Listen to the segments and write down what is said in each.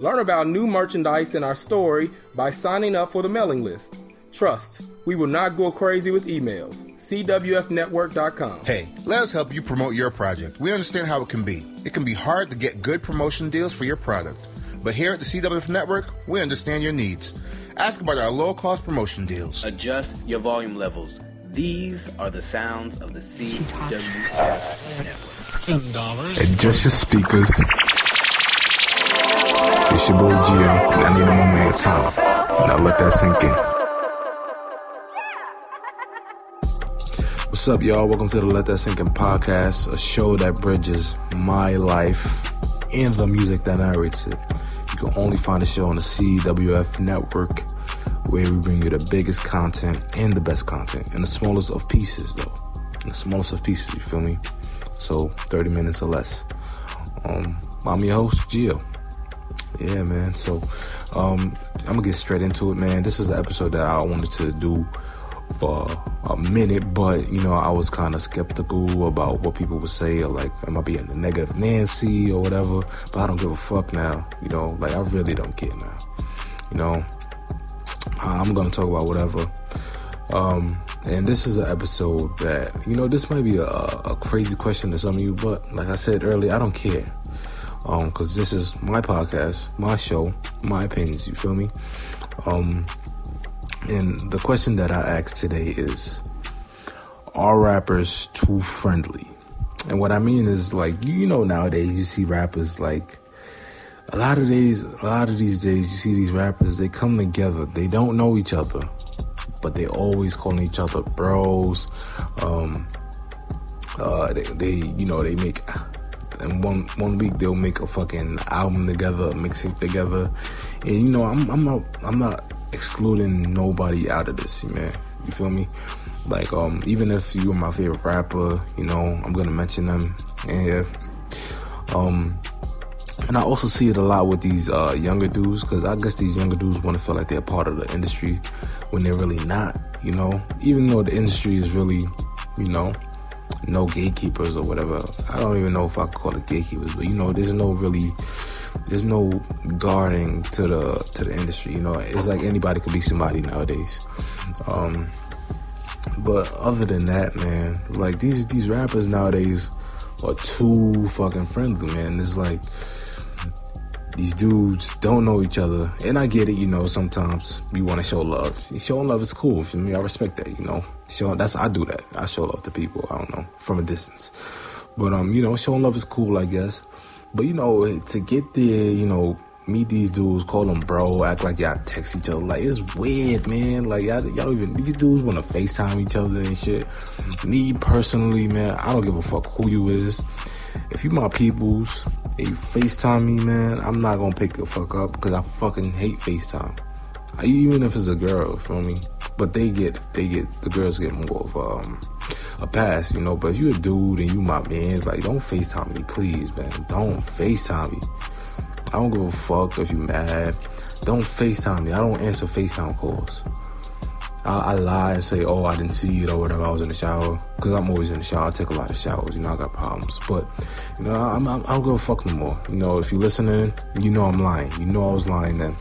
Learn about new merchandise in our story by signing up for the mailing list. Trust, we will not go crazy with emails. CWFnetwork.com. Hey, let us help you promote your project. We understand how it can be. It can be hard to get good promotion deals for your product. But here at the CWF Network, we understand your needs. Ask about our low cost promotion deals. Adjust your volume levels. These are the sounds of the CWF Network. Adjust your speakers. It's your boy Gio, and I need a moment of your time. Now let that sink in. What's up, y'all? Welcome to the Let That Sink In podcast, a show that bridges my life and the music that narrates it. You can only find the show on the CWF network, where we bring you the biggest content and the best content in the smallest of pieces, though. In the smallest of pieces, you feel me? So, 30 minutes or less. Um, I'm your host, Gio. Yeah, man. So, um, I'm gonna get straight into it, man. This is an episode that I wanted to do for a minute, but you know, I was kind of skeptical about what people would say, or like, am I being a negative Nancy or whatever? But I don't give a fuck now. You know, like I really don't care now. You know, I'm gonna talk about whatever. Um, and this is an episode that you know, this might be a, a crazy question to some of you, but like I said earlier, I don't care. Um, because this is my podcast, my show, my opinions. You feel me? Um, and the question that I asked today is Are rappers too friendly? And what I mean is like you know nowadays you see rappers like a lot of days a lot of these days you see these rappers they come together they don't know each other but they always calling each other bros um uh they, they you know they make and one one week they'll make a fucking album together, mixtape together, and you know I'm I'm not I'm not excluding nobody out of this, man. You feel me? Like um even if you're my favorite rapper, you know I'm gonna mention them, and yeah, um. And I also see it a lot with these uh, younger dudes, because I guess these younger dudes want to feel like they're part of the industry when they're really not, you know? Even though the industry is really, you know, no gatekeepers or whatever. I don't even know if I call it gatekeepers, but you know, there's no really, there's no guarding to the to the industry. You know, it's like anybody could be somebody nowadays. Um, but other than that, man, like these these rappers nowadays are too fucking friendly, man. It's like these dudes don't know each other, and I get it. You know, sometimes you want to show love. Showing love is cool for me. I respect that. You know, showing that's I do that. I show love to people. I don't know from a distance, but um, you know, showing love is cool, I guess. But you know, to get there, you know, meet these dudes, call them bro, act like y'all text each other. Like it's weird, man. Like y'all, y'all don't even these dudes want to Facetime each other and shit. Me personally, man, I don't give a fuck who you is. If you my peoples and you FaceTime me, man, I'm not gonna pick the fuck up because I fucking hate FaceTime. I, even if it's a girl, feel me? But they get they get the girls get more of um a pass, you know. But if you a dude and you my man, it's like don't FaceTime me, please, man. Don't FaceTime me. I don't give a fuck if you mad. Don't FaceTime me. I don't answer FaceTime calls. I, I, lie and say, oh, I didn't see it or whatever. I was in the shower because I'm always in the shower. I take a lot of showers. You know, I got problems. But you know, I'm, I'm, I don't give a fuck no more. You know, if you're listening, you know I'm lying. You know I was lying then,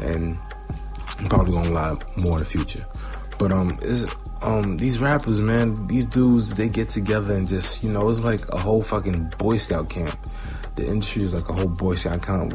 and I'm probably gonna lie more in the future. But um, it's um these rappers, man, these dudes, they get together and just you know, it's like a whole fucking Boy Scout camp. The industry is like a whole Boy Scout camp.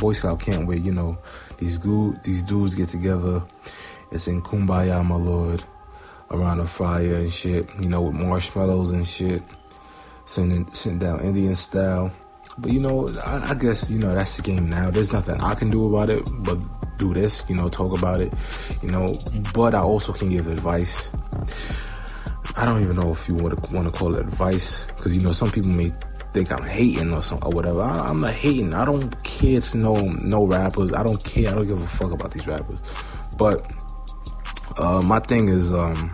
Boy Scout camp where you know these these dudes get together it's in Kumbaya, my lord, around a fire and shit, you know, with marshmallows and shit, sitting, sitting down Indian style. But you know, I, I, guess you know that's the game now. There's nothing I can do about it, but do this, you know, talk about it, you know. But I also can give advice. I don't even know if you want to want to call it advice, because you know some people may think I'm hating or some or whatever. I, am not hating. I don't care to know no rappers. I don't care. I don't give a fuck about these rappers. But uh, my thing is, um,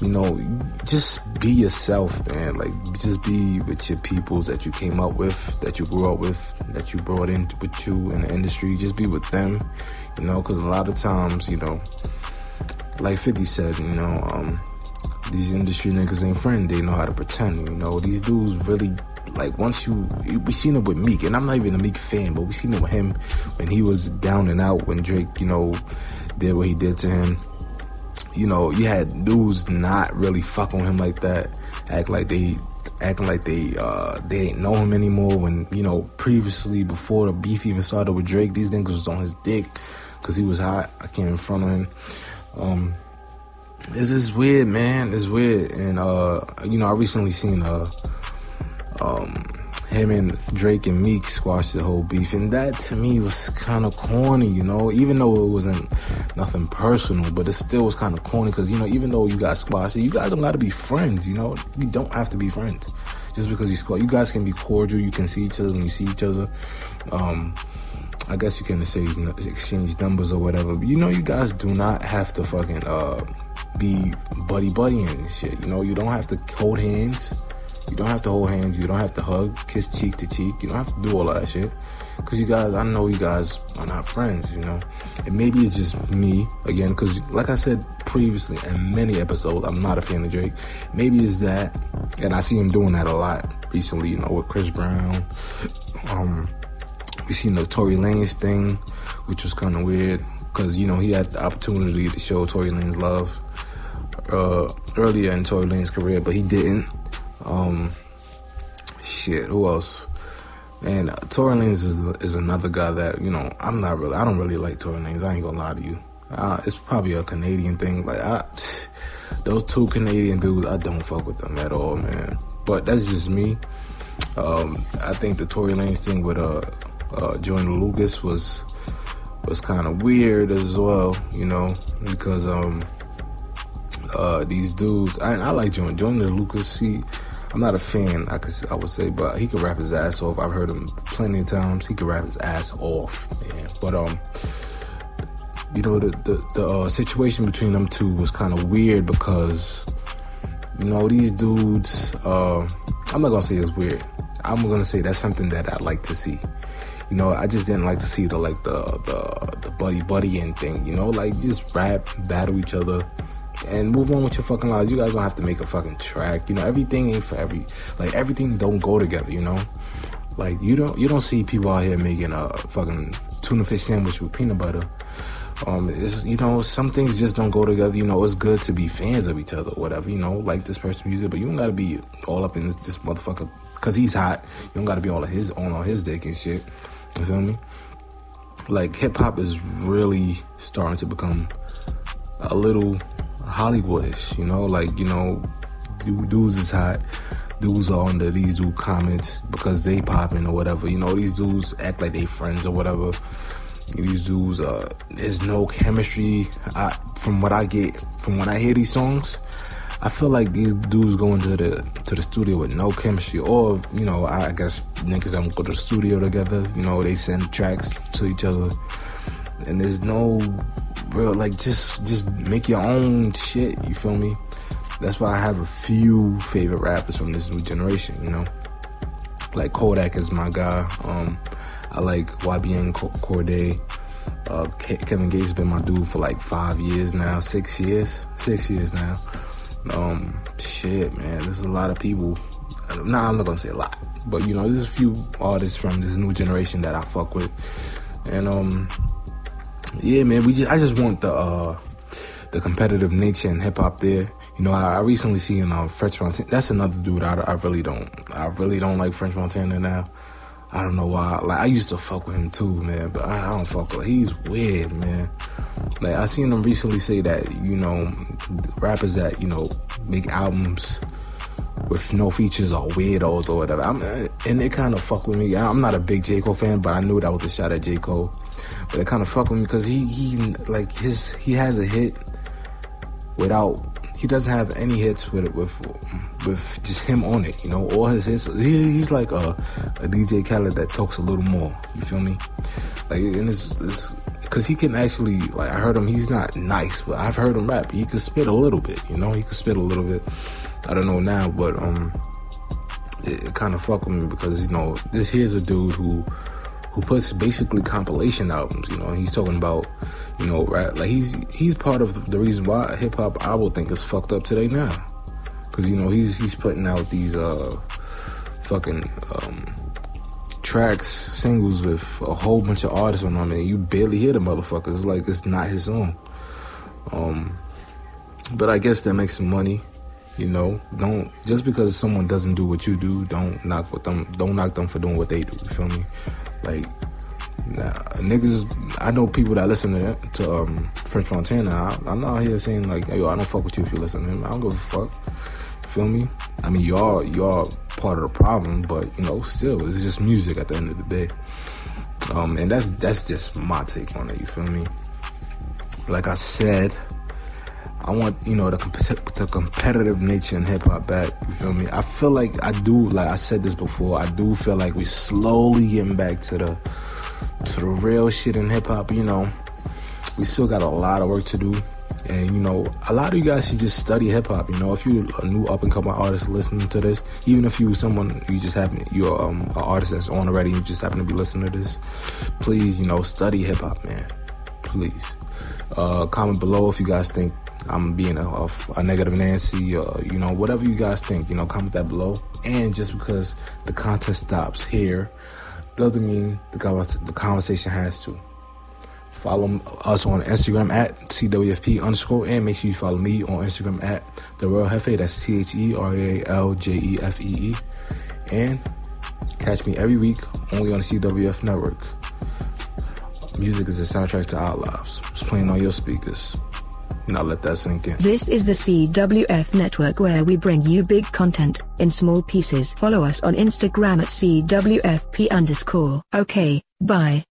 you know, just be yourself, man. Like, just be with your peoples that you came up with, that you grew up with, that you brought in with you in the industry. Just be with them, you know, because a lot of times, you know, like 50 said, you know, um, these industry niggas ain't friend. They know how to pretend, you know. These dudes really like once you we seen it with Meek, and I'm not even a Meek fan, but we seen it with him when he was down and out when Drake, you know, did what he did to him. You know, you had dudes not really fuck on him like that, act like they acting like they uh they ain't know him anymore when you know previously before the beef even started with Drake these niggas was on his dick because he was hot. I came in front of him. Um it's just weird man. It's weird. And uh you know I recently seen uh um him and Drake and Meek squashed the whole beef, and that to me was kind of corny, you know. Even though it wasn't nothing personal, but it still was kind of corny because you know, even though you got squashed you guys don't got to be friends, you know. You don't have to be friends just because you squash. You guys can be cordial. You can see each other when you see each other. Um, I guess you can say exchange numbers or whatever. But you know, you guys do not have to fucking uh, be buddy buddy and shit. You know, you don't have to hold hands. You don't have to hold hands. You don't have to hug, kiss cheek to cheek. You don't have to do all that shit. Cause you guys, I know you guys are not friends, you know. And maybe it's just me again, cause like I said previously in many episodes, I'm not a fan of Drake. Maybe it's that, and I see him doing that a lot recently, you know, with Chris Brown. Um, we seen the Tory Lanez thing, which was kind of weird, cause you know he had the opportunity to show Tory Lanez love uh, earlier in Tory Lanez career, but he didn't. Um, shit, who else? And uh, Tory Lanez is, is another guy that you know I'm not really. I don't really like Tory Lanez. I ain't gonna lie to you. Uh, it's probably a Canadian thing. Like I, those two Canadian dudes, I don't fuck with them at all, man. But that's just me. Um, I think the Tory Lanez thing with uh, uh Joyner Lucas was was kind of weird as well, you know, because um uh these dudes, I, I like Joyner Joyner Lucas. He I'm not a fan, I could I would say, but he could rap his ass off. I've heard him plenty of times. He could rap his ass off, man. But um, you know, the the, the uh, situation between them two was kind of weird because you know these dudes. Uh, I'm not gonna say it's weird. I'm gonna say that's something that I like to see. You know, I just didn't like to see the like the the, the buddy buddying thing. You know, like just rap, battle each other and move on with your fucking lives. You guys don't have to make a fucking track. You know, everything ain't for every like everything don't go together, you know? Like you don't you don't see people out here making a fucking tuna fish sandwich with peanut butter. Um, it's you know some things just don't go together. You know, it's good to be fans of each other, or whatever. You know, like this person's music, but you don't gotta be all up in this, this motherfucker because he's hot. You don't gotta be all of his on on his dick and shit. You feel me? Like hip hop is really starting to become a little Hollywoodish, you know, like, you know, dudes is hot. Dudes are under these dude comments because they popping or whatever. You know, these dudes act like they friends or whatever. These dudes, uh, there's no chemistry. I, from what I get, from when I hear these songs, I feel like these dudes go into the to the studio with no chemistry, or you know, I guess niggas don't go to the studio together. You know, they send tracks to each other, and there's no bro, like just just make your own shit. You feel me? That's why I have a few favorite rappers from this new generation. You know, like Kodak is my guy. Um, I like YBN Cordae. Uh, Ke- Kevin Gates has been my dude for like five years now, six years, six years now. Um, shit, man, there's a lot of people. Nah, I'm not gonna say a lot, but you know, there's a few artists from this new generation that I fuck with, and um, yeah, man, we just I just want the uh, the competitive nature in hip hop there. You know, I, I recently seen uh, French Montana. That's another dude I, I really don't I really don't like French Montana now. I don't know why. Like I used to fuck with him too, man, but I, I don't fuck with. He's weird, man. Like I seen him recently say that you know rappers that you know make albums with no features or weirdos or whatever. I'm, uh, and it kind of fuck with me. I'm not a big J Cole fan, but I knew that was a shot at J Cole. But it kind of fuck with me because he he like his he has a hit without he doesn't have any hits with with with just him on it. You know, all his hits. He, he's like a, a DJ Khaled that talks a little more. You feel me? Like and it's, it's because he can actually like I heard him. He's not nice, but I've heard him rap. He can spit a little bit. You know, he can spit a little bit. I don't know now, but um, it, it kind of fucked with me because you know this here's a dude who who puts basically compilation albums. You know, he's talking about, you know, right? Like he's he's part of the reason why hip hop I would think is fucked up today now, because you know he's he's putting out these uh fucking um, tracks, singles with a whole bunch of artists on them, and you barely hear the motherfuckers. It's like it's not his song. Um, but I guess that makes some money. You know, don't just because someone doesn't do what you do, don't knock what them. Don't knock them for doing what they do. You feel me? Like, nah, niggas. I know people that listen to to um, French Montana. I, am not here saying like, yo, I don't fuck with you if you listen to him. I don't give a fuck. Feel me? I mean, y'all y'all part of the problem, but you know, still, it's just music at the end of the day. Um, and that's that's just my take on it. You feel me? Like I said I want you know the, the competitive nature in hip hop back. You feel me? I feel like I do. Like I said this before, I do feel like we slowly getting back to the to the real shit in hip hop. You know, we still got a lot of work to do. And you know, a lot of you guys should just study hip hop. You know, if you're a new up and coming artist listening to this, even if you someone you just happen you're um, an artist that's on already, you just happen to be listening to this, please, you know, study hip hop, man. Please. Uh, comment below if you guys think I'm being a, a, a negative Nancy, or you know, whatever you guys think, you know, comment that below. And just because the contest stops here doesn't mean the, the conversation has to. Follow us on Instagram at CWFP underscore and make sure you follow me on Instagram at The Royal Jefe. That's T H E R A L J E F E E. And catch me every week only on the CWF network. Music is the soundtrack to our lives. It's playing on your speakers. Now let that sink in. This is the CWF network where we bring you big content in small pieces. Follow us on Instagram at CWFP underscore. Okay, bye.